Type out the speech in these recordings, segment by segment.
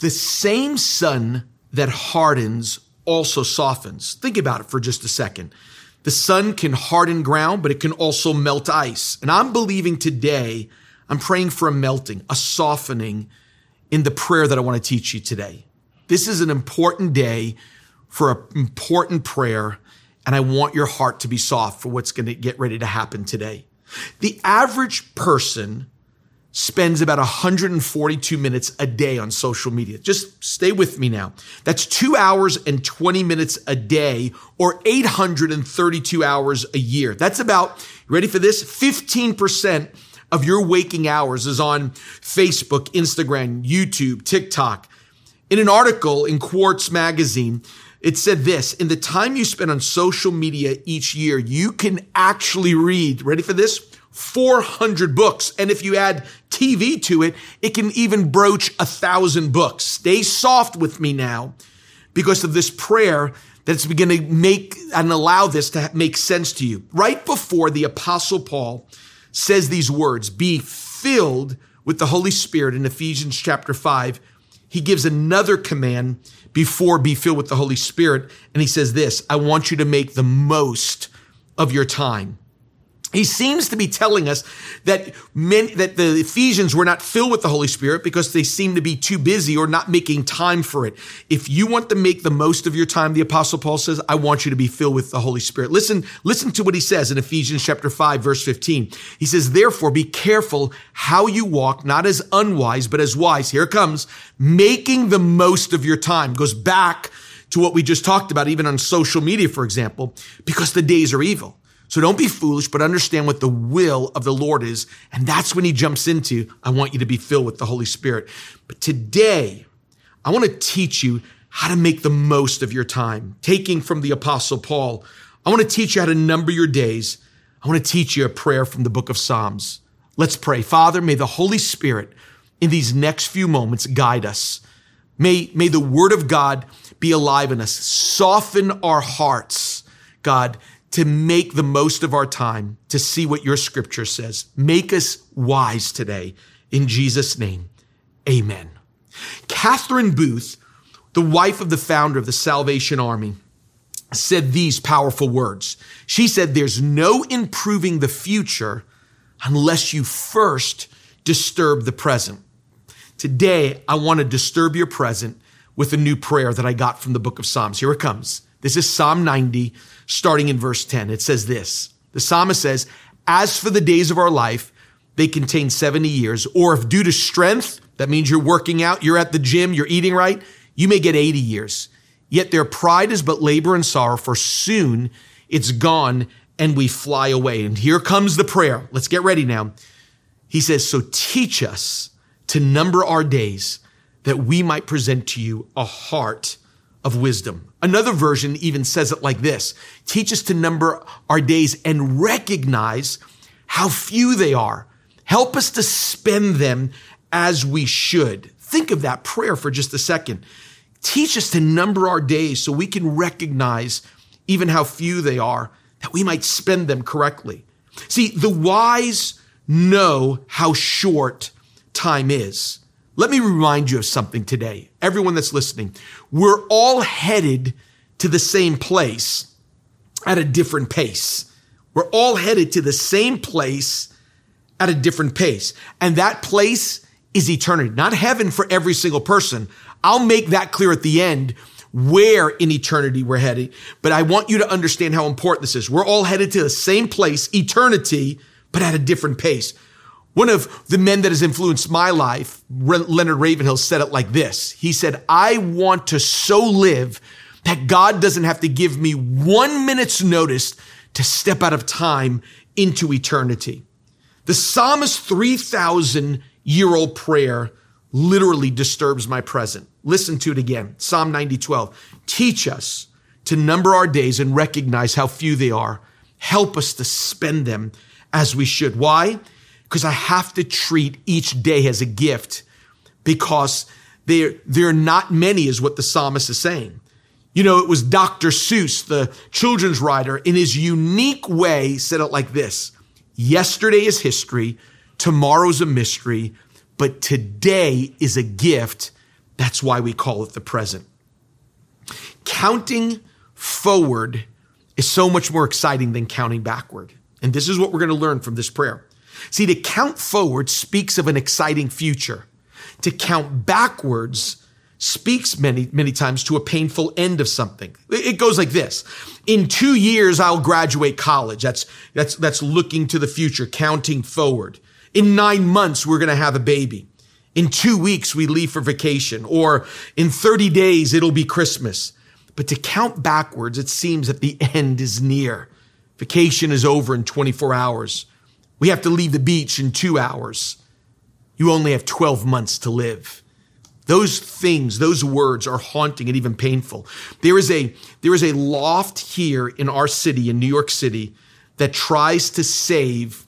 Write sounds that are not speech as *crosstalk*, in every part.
the same sun that hardens also softens. Think about it for just a second. The sun can harden ground, but it can also melt ice. And I'm believing today, I'm praying for a melting, a softening in the prayer that I want to teach you today. This is an important day for an important prayer, and I want your heart to be soft for what's going to get ready to happen today. The average person spends about 142 minutes a day on social media. Just stay with me now. That's two hours and 20 minutes a day or 832 hours a year. That's about, ready for this? 15% of your waking hours is on Facebook, Instagram, YouTube, TikTok. In an article in Quartz magazine, it said this, in the time you spend on social media each year, you can actually read, ready for this? 400 books. And if you add TV to it, it can even broach a thousand books. Stay soft with me now because of this prayer that's going to make and allow this to make sense to you. Right before the apostle Paul says these words, be filled with the Holy Spirit in Ephesians chapter five, he gives another command before be filled with the Holy Spirit. And he says this, I want you to make the most of your time. He seems to be telling us that men, that the Ephesians were not filled with the Holy Spirit because they seem to be too busy or not making time for it. If you want to make the most of your time, the apostle Paul says, I want you to be filled with the Holy Spirit. Listen, listen to what he says in Ephesians chapter 5 verse 15. He says, therefore be careful how you walk, not as unwise, but as wise. Here it comes, making the most of your time. Goes back to what we just talked about, even on social media, for example, because the days are evil. So don't be foolish, but understand what the will of the Lord is. And that's when he jumps into, I want you to be filled with the Holy Spirit. But today, I want to teach you how to make the most of your time. Taking from the apostle Paul, I want to teach you how to number your days. I want to teach you a prayer from the book of Psalms. Let's pray. Father, may the Holy Spirit in these next few moments guide us. May, may the word of God be alive in us. Soften our hearts, God, to make the most of our time to see what your scripture says. Make us wise today. In Jesus' name, amen. Catherine Booth, the wife of the founder of the Salvation Army, said these powerful words. She said, There's no improving the future unless you first disturb the present. Today, I want to disturb your present with a new prayer that I got from the book of Psalms. Here it comes. This is Psalm 90, starting in verse 10. It says this The psalmist says, As for the days of our life, they contain 70 years. Or if due to strength, that means you're working out, you're at the gym, you're eating right, you may get 80 years. Yet their pride is but labor and sorrow, for soon it's gone and we fly away. And here comes the prayer. Let's get ready now. He says, So teach us to number our days that we might present to you a heart of wisdom. Another version even says it like this. Teach us to number our days and recognize how few they are. Help us to spend them as we should. Think of that prayer for just a second. Teach us to number our days so we can recognize even how few they are, that we might spend them correctly. See, the wise know how short time is. Let me remind you of something today. Everyone that's listening, we're all headed to the same place at a different pace. We're all headed to the same place at a different pace. And that place is eternity, not heaven for every single person. I'll make that clear at the end where in eternity we're heading. But I want you to understand how important this is. We're all headed to the same place, eternity, but at a different pace. One of the men that has influenced my life, Leonard Ravenhill, said it like this. He said, I want to so live that God doesn't have to give me one minute's notice to step out of time into eternity. The psalmist's 3,000 year old prayer literally disturbs my present. Listen to it again. Psalm 90, 12. Teach us to number our days and recognize how few they are. Help us to spend them as we should. Why? Because I have to treat each day as a gift because they're, they're not many is what the psalmist is saying. You know, it was Dr. Seuss, the children's writer, in his unique way said it like this. Yesterday is history. Tomorrow's a mystery, but today is a gift That's why we call it the present. Counting forward is so much more exciting than counting backward. And this is what we're going to learn from this prayer. See, to count forward speaks of an exciting future. To count backwards speaks many, many times to a painful end of something. It goes like this. In two years, I'll graduate college. That's, that's, that's looking to the future, counting forward. In nine months, we're going to have a baby. In two weeks, we leave for vacation. Or in 30 days, it'll be Christmas. But to count backwards, it seems that the end is near. Vacation is over in 24 hours. We have to leave the beach in two hours. You only have 12 months to live. Those things, those words are haunting and even painful. There is a, there is a loft here in our city, in New York City, that tries to save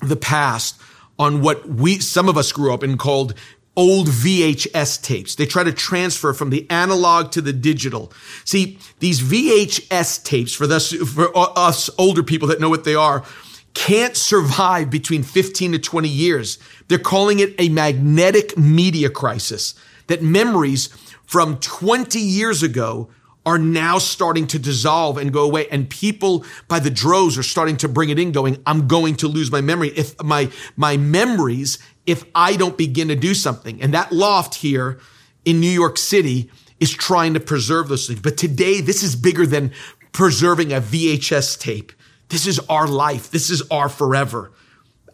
the past on what we, some of us grew up in called old VHS tapes. They try to transfer from the analog to the digital. See, these VHS tapes, for us, for us older people that know what they are, can't survive between 15 to 20 years. They're calling it a magnetic media crisis that memories from 20 years ago are now starting to dissolve and go away. And people by the droves are starting to bring it in going, I'm going to lose my memory. If my, my memories, if I don't begin to do something. And that loft here in New York City is trying to preserve those things. But today, this is bigger than preserving a VHS tape. This is our life. This is our forever.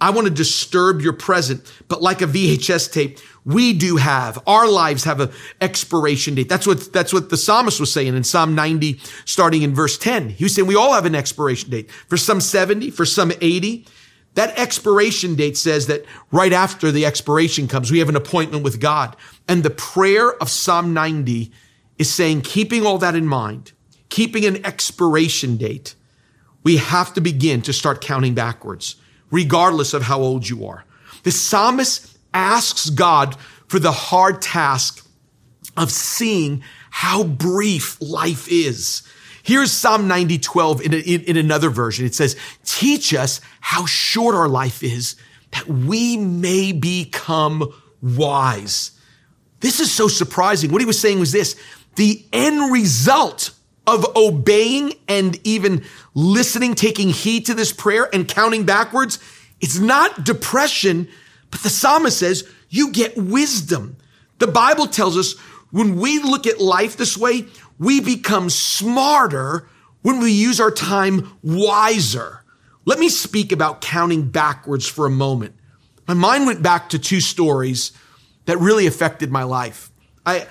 I want to disturb your present, but like a VHS tape, we do have, our lives have an expiration date. That's what, that's what the psalmist was saying in Psalm 90, starting in verse 10. He was saying we all have an expiration date. For some 70, for some 80. That expiration date says that right after the expiration comes, we have an appointment with God. And the prayer of Psalm 90 is saying, keeping all that in mind, keeping an expiration date, we have to begin to start counting backwards, regardless of how old you are. The psalmist asks God for the hard task of seeing how brief life is. Here's Psalm 90, 12 in, in, in, another version. It says, teach us how short our life is that we may become wise. This is so surprising. What he was saying was this, the end result of obeying and even listening, taking heed to this prayer and counting backwards, it's not depression, but the psalmist says you get wisdom. The Bible tells us when we look at life this way, we become smarter when we use our time wiser. Let me speak about counting backwards for a moment. My mind went back to two stories that really affected my life. I,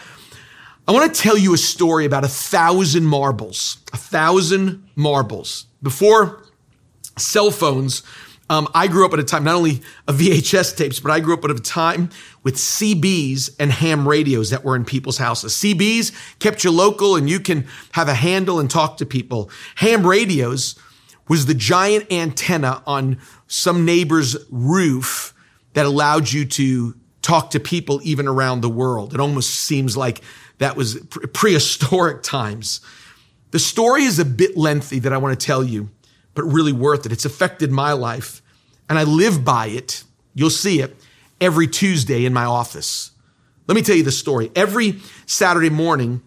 I want to tell you a story about a thousand marbles. A thousand marbles. Before cell phones, um, I grew up at a time, not only of VHS tapes, but I grew up at a time with CBs and ham radios that were in people's houses. CBs kept you local and you can have a handle and talk to people. Ham radios was the giant antenna on some neighbor's roof that allowed you to talk to people even around the world. It almost seems like that was prehistoric times. The story is a bit lengthy that I want to tell you, but really worth it. It's affected my life, and I live by it. You'll see it every Tuesday in my office. Let me tell you the story. Every Saturday morning,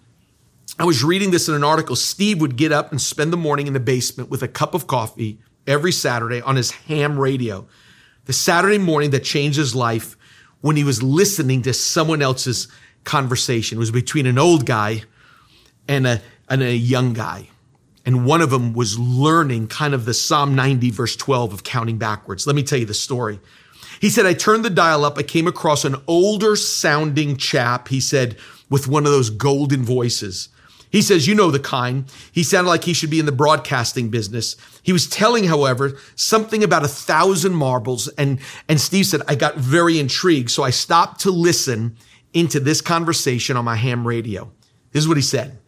I was reading this in an article. Steve would get up and spend the morning in the basement with a cup of coffee every Saturday on his ham radio. The Saturday morning that changed his life when he was listening to someone else's conversation. It was between an old guy and a, and a young guy. And one of them was learning kind of the Psalm 90 verse 12 of counting backwards. Let me tell you the story. He said, I turned the dial up. I came across an older sounding chap. He said, with one of those golden voices. He says, you know the kind. He sounded like he should be in the broadcasting business. He was telling, however, something about a thousand marbles. And, and Steve said, I got very intrigued. So I stopped to listen into this conversation on my ham radio. This is what he said.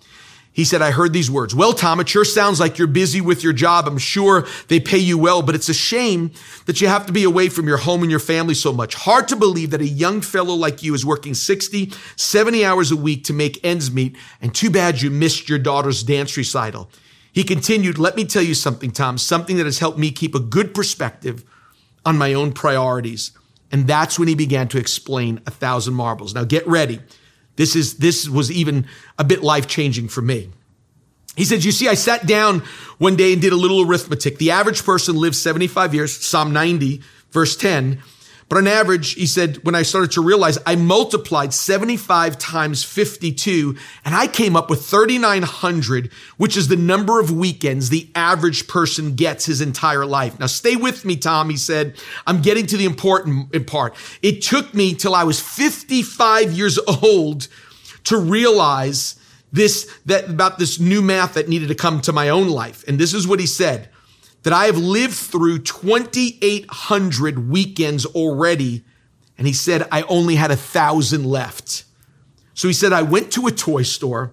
He said, I heard these words. Well, Tom, it sure sounds like you're busy with your job. I'm sure they pay you well, but it's a shame that you have to be away from your home and your family so much. Hard to believe that a young fellow like you is working 60, 70 hours a week to make ends meet. And too bad you missed your daughter's dance recital. He continued, let me tell you something, Tom, something that has helped me keep a good perspective on my own priorities. And that's when he began to explain a thousand marbles. Now get ready. This is, this was even a bit life changing for me. He said, you see, I sat down one day and did a little arithmetic. The average person lives 75 years, Psalm 90, verse 10. But on average, he said, when I started to realize, I multiplied 75 times 52 and I came up with 3,900, which is the number of weekends the average person gets his entire life. Now stay with me, Tom. He said, I'm getting to the important part. It took me till I was 55 years old to realize this, that about this new math that needed to come to my own life. And this is what he said that I have lived through 2,800 weekends already. And he said, I only had a thousand left. So he said, I went to a toy store.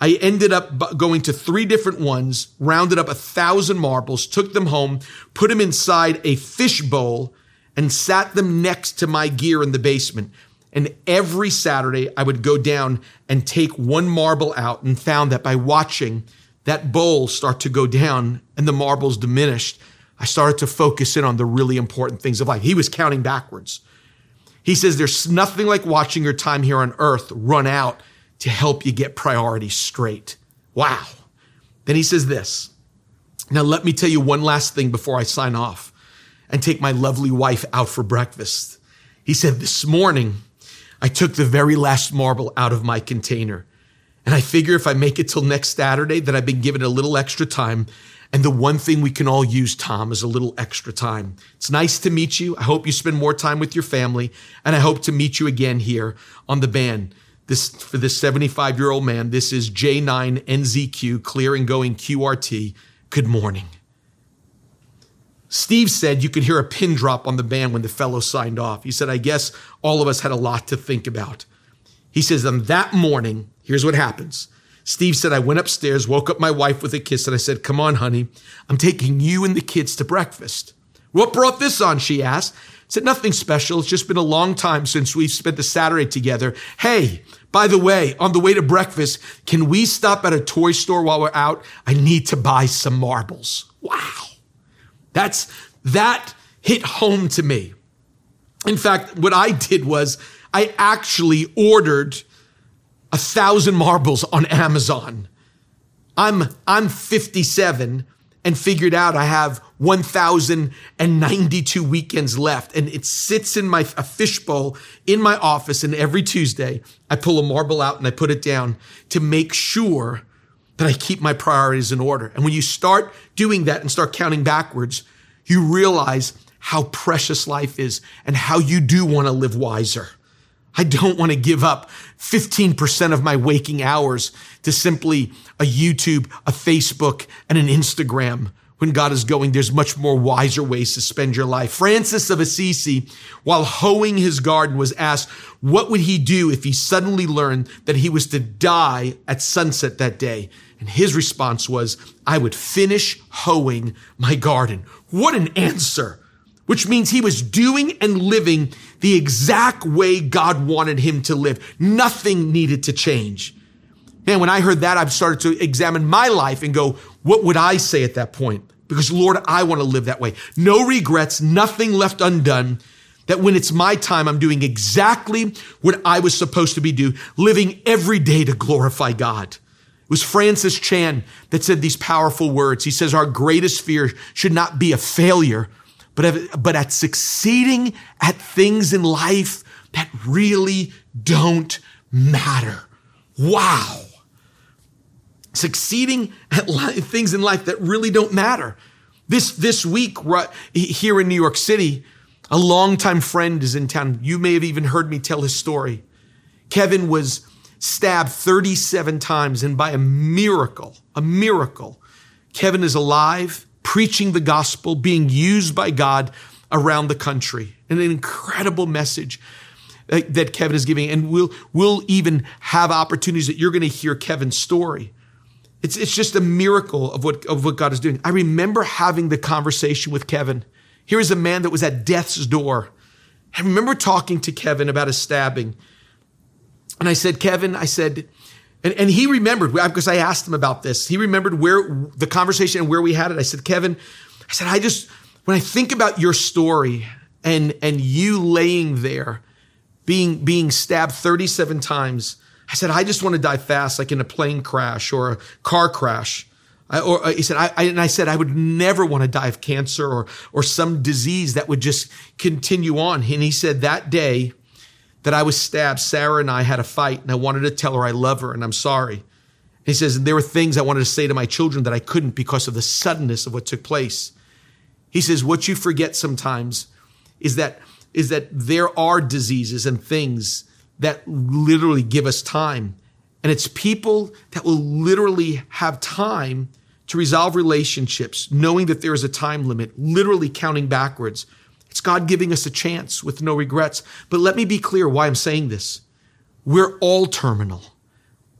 I ended up going to three different ones, rounded up a thousand marbles, took them home, put them inside a fish bowl, and sat them next to my gear in the basement. And every Saturday, I would go down and take one marble out and found that by watching that bowl start to go down and the marbles diminished, I started to focus in on the really important things of life. He was counting backwards. He says there's nothing like watching your time here on earth run out to help you get priorities straight. Wow. Then he says this. Now, let me tell you one last thing before I sign off and take my lovely wife out for breakfast. He said, This morning, I took the very last marble out of my container. And I figure if I make it till next Saturday, that I've been given a little extra time. And the one thing we can all use, Tom, is a little extra time. It's nice to meet you. I hope you spend more time with your family. And I hope to meet you again here on the band. This, for this 75 year old man, this is J9NZQ, clear and going QRT. Good morning. Steve said you could hear a pin drop on the band when the fellow signed off. He said, I guess all of us had a lot to think about. He says, on that morning, Here's what happens. Steve said, I went upstairs, woke up my wife with a kiss, and I said, Come on, honey, I'm taking you and the kids to breakfast. What brought this on? She asked. I said, Nothing special. It's just been a long time since we've spent a Saturday together. Hey, by the way, on the way to breakfast, can we stop at a toy store while we're out? I need to buy some marbles. Wow. That's, that hit home to me. In fact, what I did was I actually ordered a thousand marbles on Amazon. I'm, I'm 57 and figured out I have 1,092 weekends left. And it sits in my, a fishbowl in my office. And every Tuesday I pull a marble out and I put it down to make sure that I keep my priorities in order. And when you start doing that and start counting backwards, you realize how precious life is and how you do want to live wiser. I don't want to give up 15% of my waking hours to simply a YouTube, a Facebook, and an Instagram. When God is going, there's much more wiser ways to spend your life. Francis of Assisi, while hoeing his garden, was asked, what would he do if he suddenly learned that he was to die at sunset that day? And his response was, I would finish hoeing my garden. What an answer! Which means he was doing and living the exact way God wanted him to live. Nothing needed to change. Man, when I heard that, I've started to examine my life and go, what would I say at that point? Because Lord, I want to live that way. No regrets, nothing left undone. That when it's my time, I'm doing exactly what I was supposed to be doing, living every day to glorify God. It was Francis Chan that said these powerful words. He says, our greatest fear should not be a failure, but, but at succeeding at things in life that really don't matter. Wow. Succeeding at li- things in life that really don't matter. This, this week, right, here in New York City, a longtime friend is in town. You may have even heard me tell his story. Kevin was stabbed 37 times, and by a miracle, a miracle, Kevin is alive preaching the gospel, being used by God around the country. An incredible message that Kevin is giving. And we'll, we'll even have opportunities that you're going to hear Kevin's story. It's, it's just a miracle of what, of what God is doing. I remember having the conversation with Kevin. Here is a man that was at death's door. I remember talking to Kevin about a stabbing. And I said, Kevin, I said, and, and he remembered because I asked him about this. He remembered where the conversation and where we had it. I said, Kevin, I said, I just, when I think about your story and, and you laying there being, being stabbed 37 times I said, I just want to die fast, like in a plane crash or a car crash. I, or uh, he said, I, I, and I said, I would never want to die of cancer or, or some disease that would just continue on. And he said, that day that I was stabbed, Sarah and I had a fight and I wanted to tell her I love her and I'm sorry. He says, there were things I wanted to say to my children that I couldn't because of the suddenness of what took place. He says, what you forget sometimes is that, is that there are diseases and things that literally give us time. And it's people that will literally have time to resolve relationships, knowing that there is a time limit, literally counting backwards. It's God giving us a chance with no regrets. But let me be clear why I'm saying this. We're all terminal.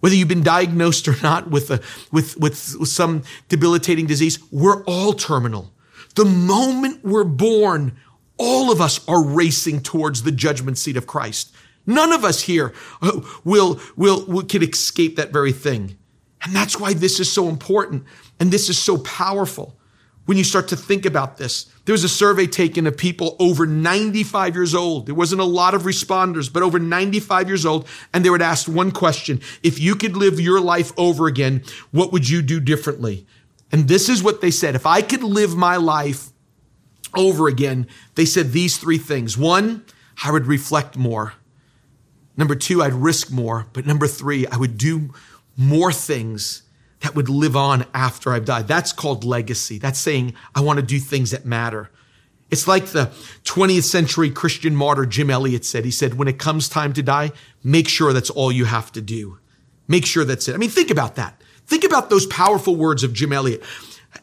Whether you've been diagnosed or not with, a, with, with, some debilitating disease, we're all terminal. The moment we're born, all of us are racing towards the judgment seat of Christ. None of us here uh, will, will, will can escape that very thing. And that's why this is so important and this is so powerful when you start to think about this. There was a survey taken of people over 95 years old. There wasn't a lot of responders, but over 95 years old. And they would ask one question. If you could live your life over again, what would you do differently? And this is what they said. If I could live my life over again, they said these three things. One, I would reflect more. Number two, I'd risk more. But number three, I would do more things that would live on after I've died. That's called legacy. That's saying I want to do things that matter. It's like the 20th century Christian martyr Jim Elliot said. He said, when it comes time to die, make sure that's all you have to do. Make sure that's it. I mean, think about that. Think about those powerful words of Jim Elliot.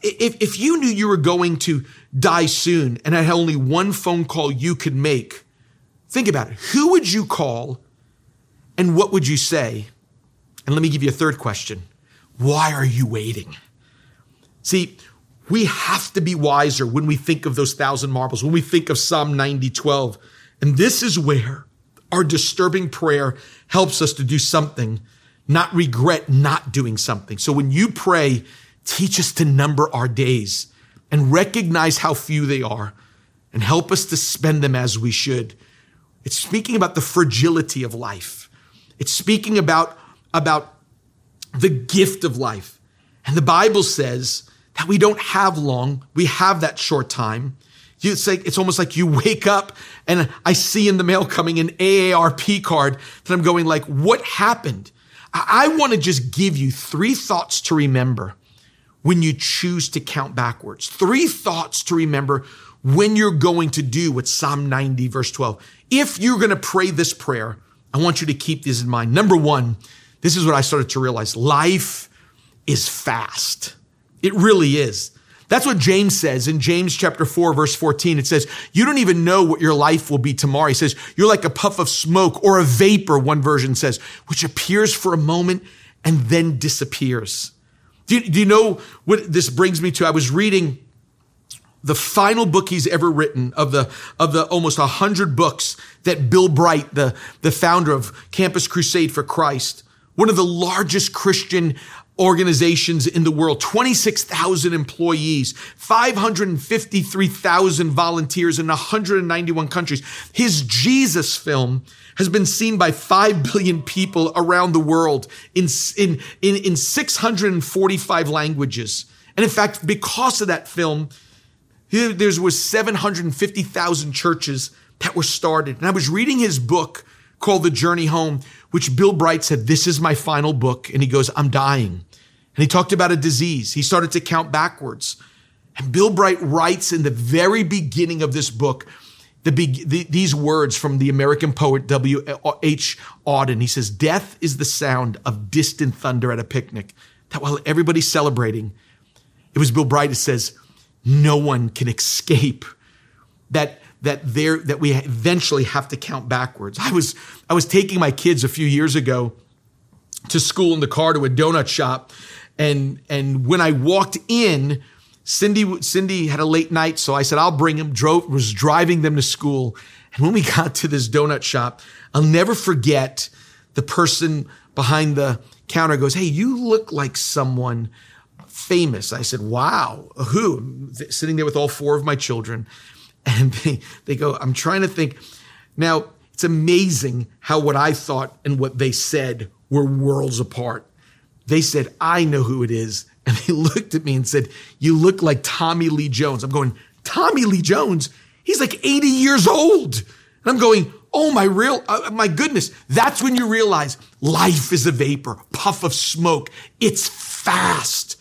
If, if you knew you were going to die soon and had only one phone call you could make, think about it. Who would you call and what would you say? And let me give you a third question. Why are you waiting? See, we have to be wiser when we think of those thousand marbles, when we think of Psalm 90, 12. And this is where our disturbing prayer helps us to do something, not regret not doing something. So when you pray, teach us to number our days and recognize how few they are and help us to spend them as we should. It's speaking about the fragility of life. It's speaking about, about the gift of life. And the Bible says that we don't have long. We have that short time. It's like, it's almost like you *laughs* wake up and I see in the mail coming an AARP card that I'm going like, what happened? I, I want to just give you three thoughts to remember when you choose to count backwards. Three thoughts to remember when you're going to do what Psalm 90 verse 12. If you're going to pray this prayer, I want you to keep these in mind. Number one, this is what I started to realize. Life is fast. It really is. That's what James says in James chapter 4 verse 14. It says, you don't even know what your life will be tomorrow. He says, you're like a puff of smoke or a vapor, one version says, which appears for a moment and then disappears. Do you, do you know what this brings me to? I was reading the final book he's ever written of the of the almost a hundred books that Bill Bright, the, the founder of Campus Crusade for Christ, one of the largest Christian organizations in the world, 26,000 employees, 553,000 volunteers in 191 countries. His Jesus film has been seen by 5 billion people around the world in, in, in, in 645 languages. And in fact, because of that film, there was 750,000 churches that were started. And I was reading his book called The Journey Home, which Bill Bright said, this is my final book. And he goes, I'm dying. And he talked about a disease. He started to count backwards. And Bill Bright writes in the very beginning of this book, the, the, these words from the American poet W.H. Auden. He says, Death is the sound of distant thunder at a picnic. That while everybody's celebrating, it was Bill Bright who says, No one can escape that that there that we eventually have to count backwards. I was I was taking my kids a few years ago to school in the car to a donut shop, and and when I walked in, Cindy Cindy had a late night, so I said I'll bring them. Drove was driving them to school, and when we got to this donut shop, I'll never forget the person behind the counter goes, "Hey, you look like someone." famous. I said, wow, who? Sitting there with all four of my children. And *laughs* they, they go, I'm trying to think. Now, it's amazing how what I thought and what they said were worlds apart. They said, I know who it is. *laughs* And they looked at me and said, You look like Tommy Lee Jones. I'm going, Tommy Lee Jones? He's like 80 years old. And I'm going, Oh my real, uh, my goodness. That's when you realize life is a vapor, puff of smoke. It's fast.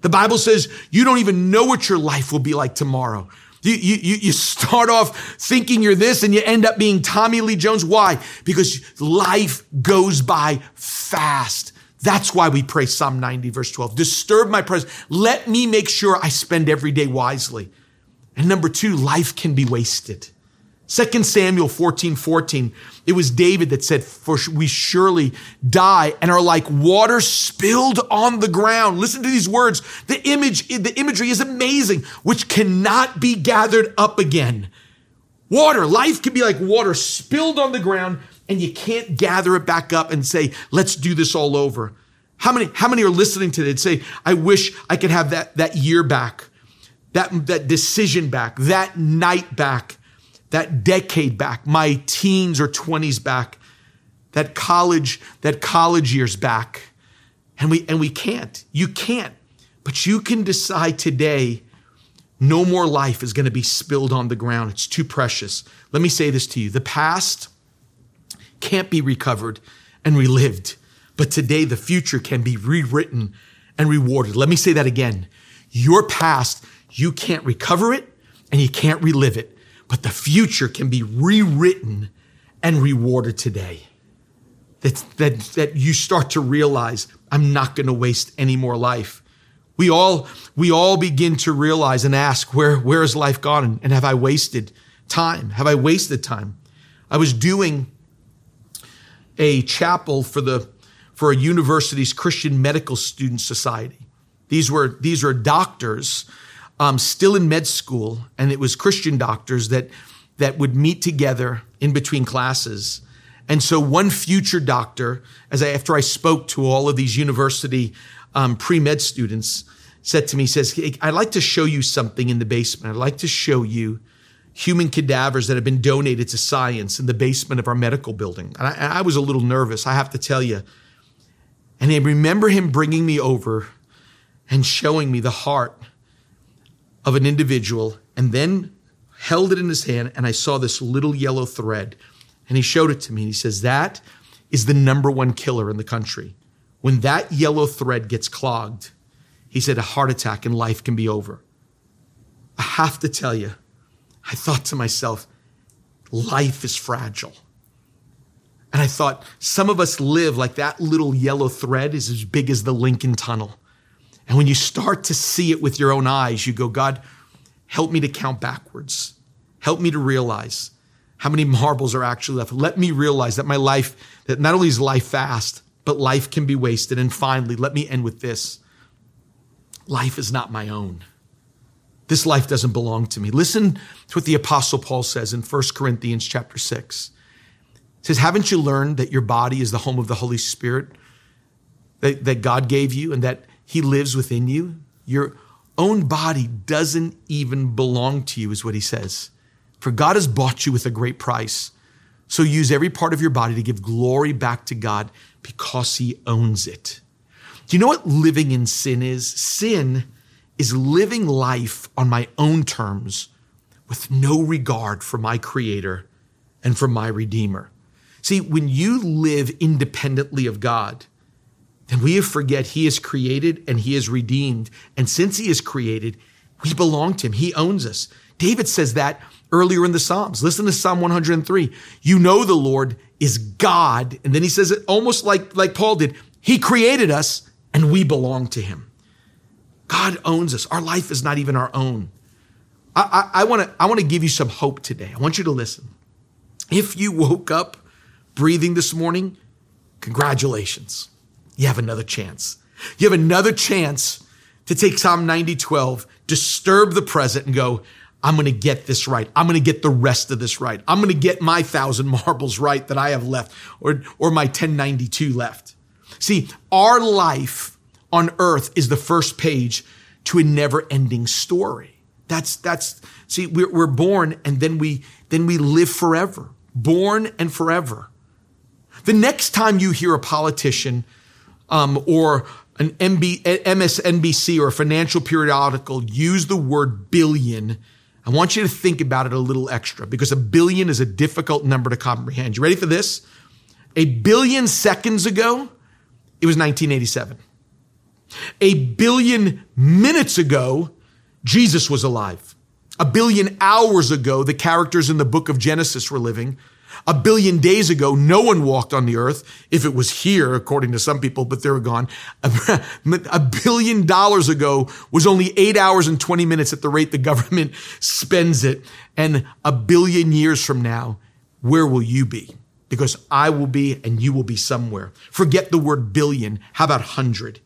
The Bible says you don't even know what your life will be like tomorrow. You, you, you start off thinking you're this and you end up being Tommy Lee Jones. Why? Because life goes by fast. That's why we pray Psalm 90 verse 12. Disturb my presence. Let me make sure I spend every day wisely. And number two, life can be wasted. 2 Samuel 14, 14, it was David that said, for we surely die and are like water spilled on the ground. Listen to these words. The image, the imagery is amazing, which cannot be gathered up again. Water, life can be like water spilled on the ground and you can't gather it back up and say, let's do this all over. How many, how many are listening to it say, I wish I could have that, that year back, that, that decision back, that night back that decade back, my teens or 20s back, that college, that college years back. And we, and we can't. You can't. But you can decide today no more life is going to be spilled on the ground. It's too precious. Let me say this to you. The past can't be recovered and relived, but today the future can be rewritten and rewarded. Let me say that again. Your past, you can't recover it and you can't relive it but the future can be rewritten and rewarded today. That, that, that you start to realize, I'm not going to waste any more life. We all, we all begin to realize and ask, where, where has life gone? And have I wasted time? Have I wasted time? I was doing a chapel for the, for a university's Christian Medical Student Society. These were, these were doctors um, still in med school, and it was Christian doctors that that would meet together in between classes. And so one future doctor, as I, after I spoke to all of these university um, pre-med students, said to me, says, hey, I'd like to show you something in the basement. I'd like to show you human cadavers that have been donated to science in the basement of our medical building. And I, I was a little nervous, I have to tell you. And I remember him bringing me over and showing me the heart of an individual and then held it in his hand and I saw this little yellow thread and he showed it to me and he says that is the number one killer in the country. When that yellow thread gets clogged, he said a heart attack and life can be over. I have to tell you, I thought to myself, life is fragile. And I thought, some of us live like that little yellow thread is as big as the Lincoln Tunnel. And when you start to see it with your own eyes, you go, God, help me to count backwards. Help me to realize how many marbles are actually left. Let me realize that my life, that not only is life fast, but life can be wasted. And finally, let me end with this. Life is not my own. This life doesn't belong to me. Listen to what the apostle Paul says in 1 Corinthians chapter 6. It says, haven't you learned that your body is the home of the Holy Spirit that, that God gave you and that he lives within you. Your own body doesn't even belong to you, is what he says. For God has bought you with a great price. So use every part of your body to give glory back to God because he owns it. Do you know what living in sin is? Sin is living life on my own terms with no regard for my creator and for my redeemer. See, when you live independently of God, then we forget he is created and he is redeemed. And since he is created, we belong to him. He owns us. David says that earlier in the Psalms. Listen to Psalm 103. You know the Lord is God. And then he says it almost like, like Paul did. He created us and we belong to him. God owns us. Our life is not even our own. I, I, I want to I want to give you some hope today. I want you to listen. If you woke up breathing this morning, congratulations you have another chance. You have another chance to take Psalm 90, 12, disturb the present and go, I'm going to get this right. I'm going to get the rest of this right. I'm going to get my thousand *laughs* marbles right that I have left or, or my 1092 left. See, our life on earth is the first page to a never ending story. That's, that's, see, we're, we're born and then we, then we live forever, born and forever. The next time you hear a politician um, or an MB, MSNBC or a financial periodical use the word billion, I want you to think about it a little extra because a billion is a difficult number to comprehend. You ready for this? A billion seconds ago, it was 1987. A billion minutes ago, Jesus was alive. A billion hours ago, the characters in the book of Genesis were living. A billion days ago, no one walked on the earth. If it was here, according to some people, but they're gone. *laughs* A billion dollars ago was only eight hours and 20 minutes at the rate the government *laughs* spends it. And a billion years from now, where will you be? Because I will be and you will be somewhere. Forget the word billion. How about hundred?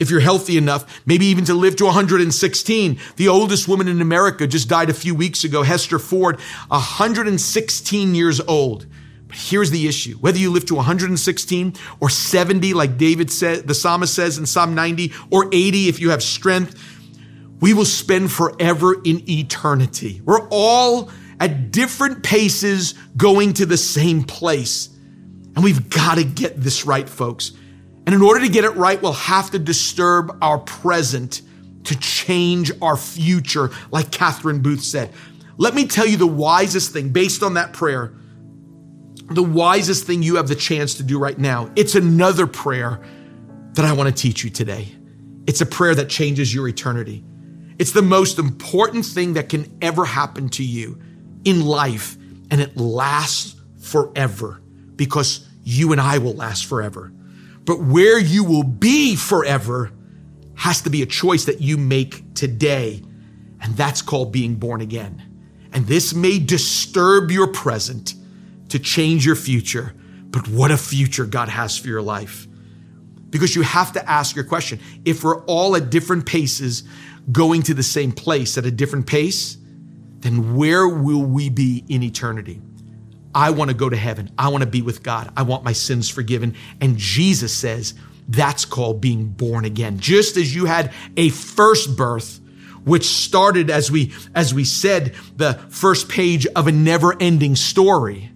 If you're healthy enough, maybe even to live to 116. The oldest woman in America just died a few weeks ago, Hester Ford, 116 years old. But here's the issue. Whether you live to 116 or 70, like David said, the psalmist says in Psalm 90, or 80 if you have strength, we will spend forever in eternity. We're all at different paces going to the same place. And we've got to get this right, folks. And in order to get it right, we'll have to disturb our present to change our future, like Catherine Booth said. Let me tell you the wisest thing based on that prayer. The wisest thing you have the chance to do right now. It's another prayer that I want to teach you today. It's a prayer that changes your eternity. It's the most important thing that can ever happen to you in life, and it lasts forever because you and I will last forever. But where you will be forever has to be a choice that you make today. And that's called being born again. And this may disturb your present to change your future. But what a future God has for your life. Because you have to ask your question. If we're all at different paces going to the same place at a different pace, then where will we be in eternity? I want to go to heaven. I want to be with God. I want my sins forgiven. And Jesus says that's called being born again. Just as you had a first birth, which started as we, as we said, the first page of a never ending story.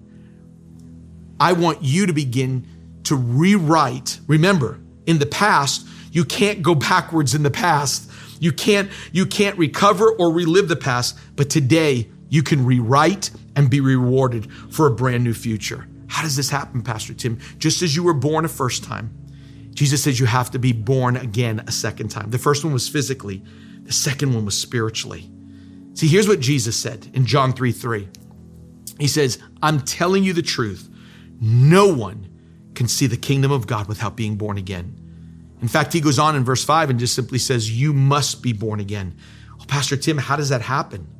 I want you to begin to rewrite. Remember, in the past, you can't go backwards in the past. You can't, you can't recover or relive the past, but today you can rewrite and be rewarded for a brand new future. How does this happen, Pastor Tim? Just as you were born a first time, Jesus says you have to be born again a second time. The first one was physically, the second one was spiritually. See, here's what Jesus said in John 3 3. He says, I'm telling you the truth. No one can see the kingdom of God without being born again. In fact, he goes on in verse 5 and just simply says, You must be born again. Well, Pastor Tim, how does that happen?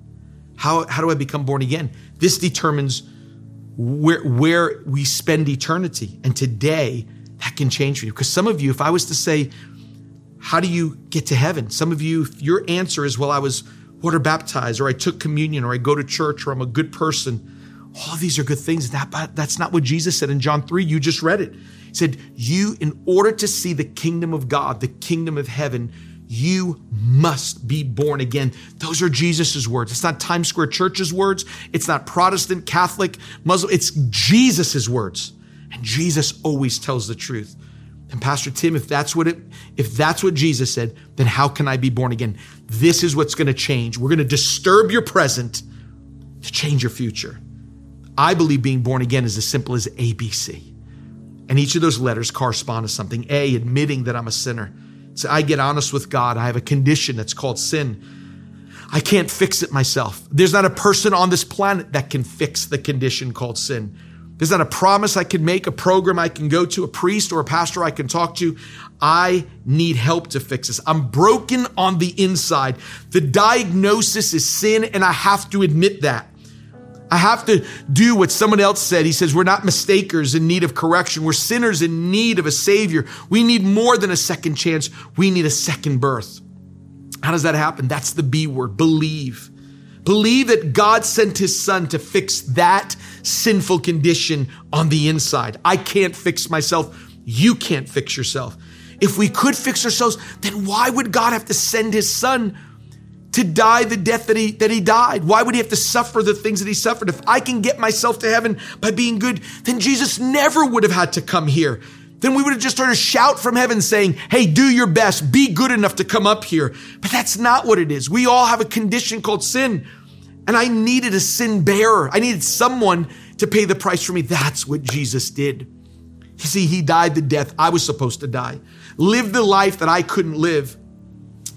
How, how do I become born again? This determines where, where we spend eternity. And today, that can change for you. Because some of you, if I was to say, how do you get to heaven? Some of you, your answer is, well, I was water baptized, or I took communion, or I go to church, or I'm a good person. All these are good things. That, that's not what Jesus said in John 3. You just read it. He said, You, in order to see the kingdom of God, the kingdom of heaven, you must be born again. Those are Jesus's words. It's not Times Square Church's words. It's not Protestant, Catholic, Muslim. It's Jesus's words. And Jesus always tells the truth. And Pastor Tim, if that's what it, if that's what Jesus said, then how can I be born again? This is what's going to change. We're going to disturb your present to change your future. I believe being born again is as simple as ABC. And each of those letters correspond to something. A, admitting that I'm a sinner. So I get honest with God. I have a condition that's called sin. I can't fix it myself. There's not a person on this planet that can fix the condition called sin. There's not a promise I can make, a program I can go to, a priest or a pastor I can talk to. I need help to fix this. I'm broken on the inside. The diagnosis is sin, and I have to admit that. I have to do what someone else said. He says, We're not mistakers in need of correction. We're sinners in need of a Savior. We need more than a second chance. We need a second birth. How does that happen? That's the B word believe. Believe that God sent His Son to fix that sinful condition on the inside. I can't fix myself. You can't fix yourself. If we could fix ourselves, then why would God have to send His Son? To die the death that he that he died? Why would he have to suffer the things that he suffered? If I can get myself to heaven by being good, then Jesus never would have had to come here. Then we would have just heard a shout from heaven saying, Hey, do your best, be good enough to come up here. But that's not what it is. We all have a condition called sin. And I needed a sin bearer. I needed someone to pay the price for me. That's what Jesus did. You see, he died the death I was supposed to die, lived the life that I couldn't live,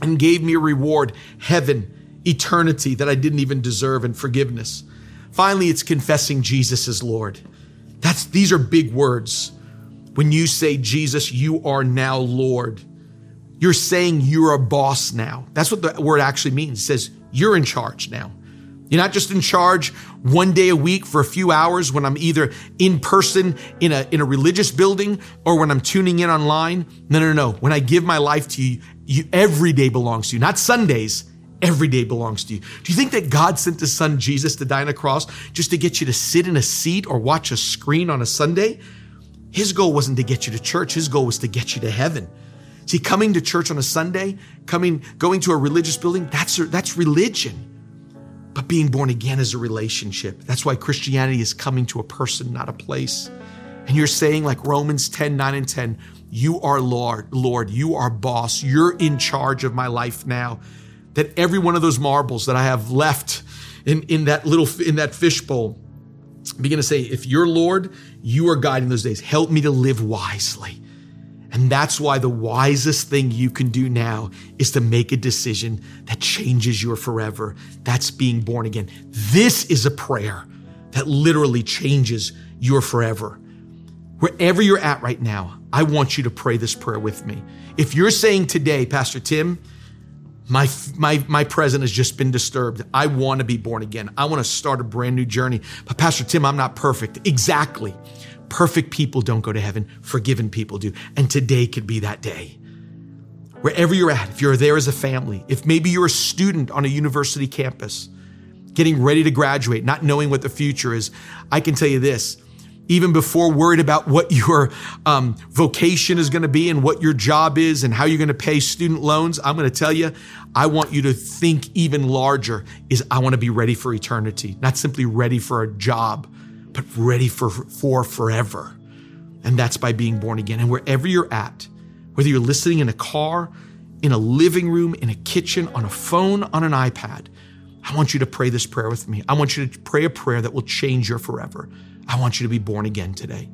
and gave me a reward heaven, eternity that I didn't even deserve, and forgiveness. Finally, it's confessing Jesus as Lord. That's, these are big words. When you say, Jesus, you are now Lord, you're saying you're a boss now. That's what the word actually means. It says, you're in charge now. You're not just in charge one day a week for a few hours when I'm either in person in a, in a religious building or when I'm tuning in online. No, no, no. When I give my life to you, you, every day belongs to you, not Sundays. Every day belongs to you. Do you think that God sent his son Jesus to die on a cross just to get you to sit in a seat or watch a screen on a Sunday? His goal wasn't to get you to church. His goal was to get you to heaven. See, coming to church on a Sunday, coming, going to a religious building, that's, that's religion. But being born again is a relationship. That's why Christianity is coming to a person, not a place. And you're saying, like Romans 10, 9, and 10, you are Lord, Lord, you are boss, you're in charge of my life now. That every one of those marbles that I have left in, in that little in that fishbowl, begin to say, if you're Lord, you are guiding those days. Help me to live wisely. And that's why the wisest thing you can do now is to make a decision that changes your forever. That's being born again. This is a prayer that literally changes your forever. Wherever you're at right now, I want you to pray this prayer with me. If you're saying today, Pastor Tim, my, my, my present has just been disturbed. I want to be born again. I want to start a brand new journey. But Pastor Tim, I'm not perfect. Exactly. Perfect people don't go to heaven, forgiven people do. And today could be that day. Wherever you're at, if you're there as a family, if maybe you're a student on a university campus, getting ready to graduate, not knowing what the future is, I can tell you this. Even before worried about what *laughs* your um, vocation is going to be and what your job is and how you're going to pay student loans, I'm going to tell you, I want you to think even larger is I want to be ready for eternity, not simply ready for a job, but ready for, for forever. And that's by being born again. And wherever you're at, whether you're listening in a car, in a living room, in a kitchen, on a phone, on an iPad, I want you to pray this prayer with me. I want you to pray a prayer that will change your forever. I want you to be born again today.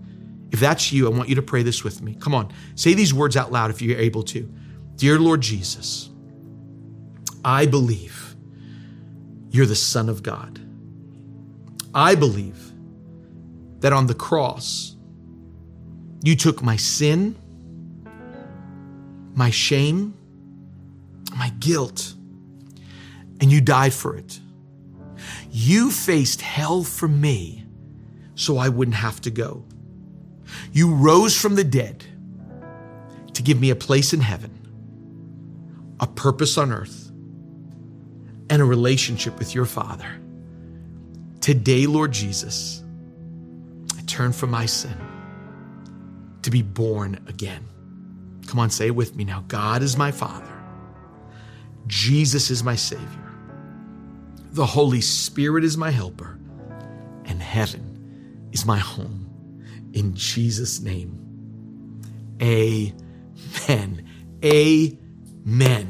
If that's you, I want you to pray this with me. Come on, say these words out loud if you're able to. Dear Lord Jesus, I believe you're the Son of God. I believe that on the cross, you took my sin, my shame, my guilt, and you died for it. You faced hell for me so I wouldn't have to go. You rose from the dead to give me a place in heaven, a purpose on earth, and a relationship with your Father. Today, Lord Jesus, I turn from my sin to be born again. Come on, say it with me now. God is my Father. Jesus is my Savior. The Holy Spirit is my helper. And heaven is my home. In Jesus' name. Amen. Amen.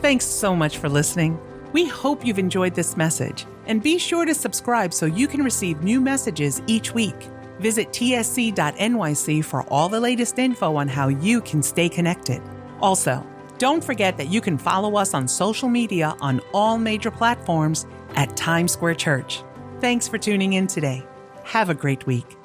Thanks so much for listening. We hope you've enjoyed this message. And be sure to subscribe so you can receive new messages each week. Visit tsc.nyc for all the latest info on how you can stay connected. Also, don't forget that you can follow us on social media on all major platforms at Times Square Church. Thanks for tuning in today. Have a great week.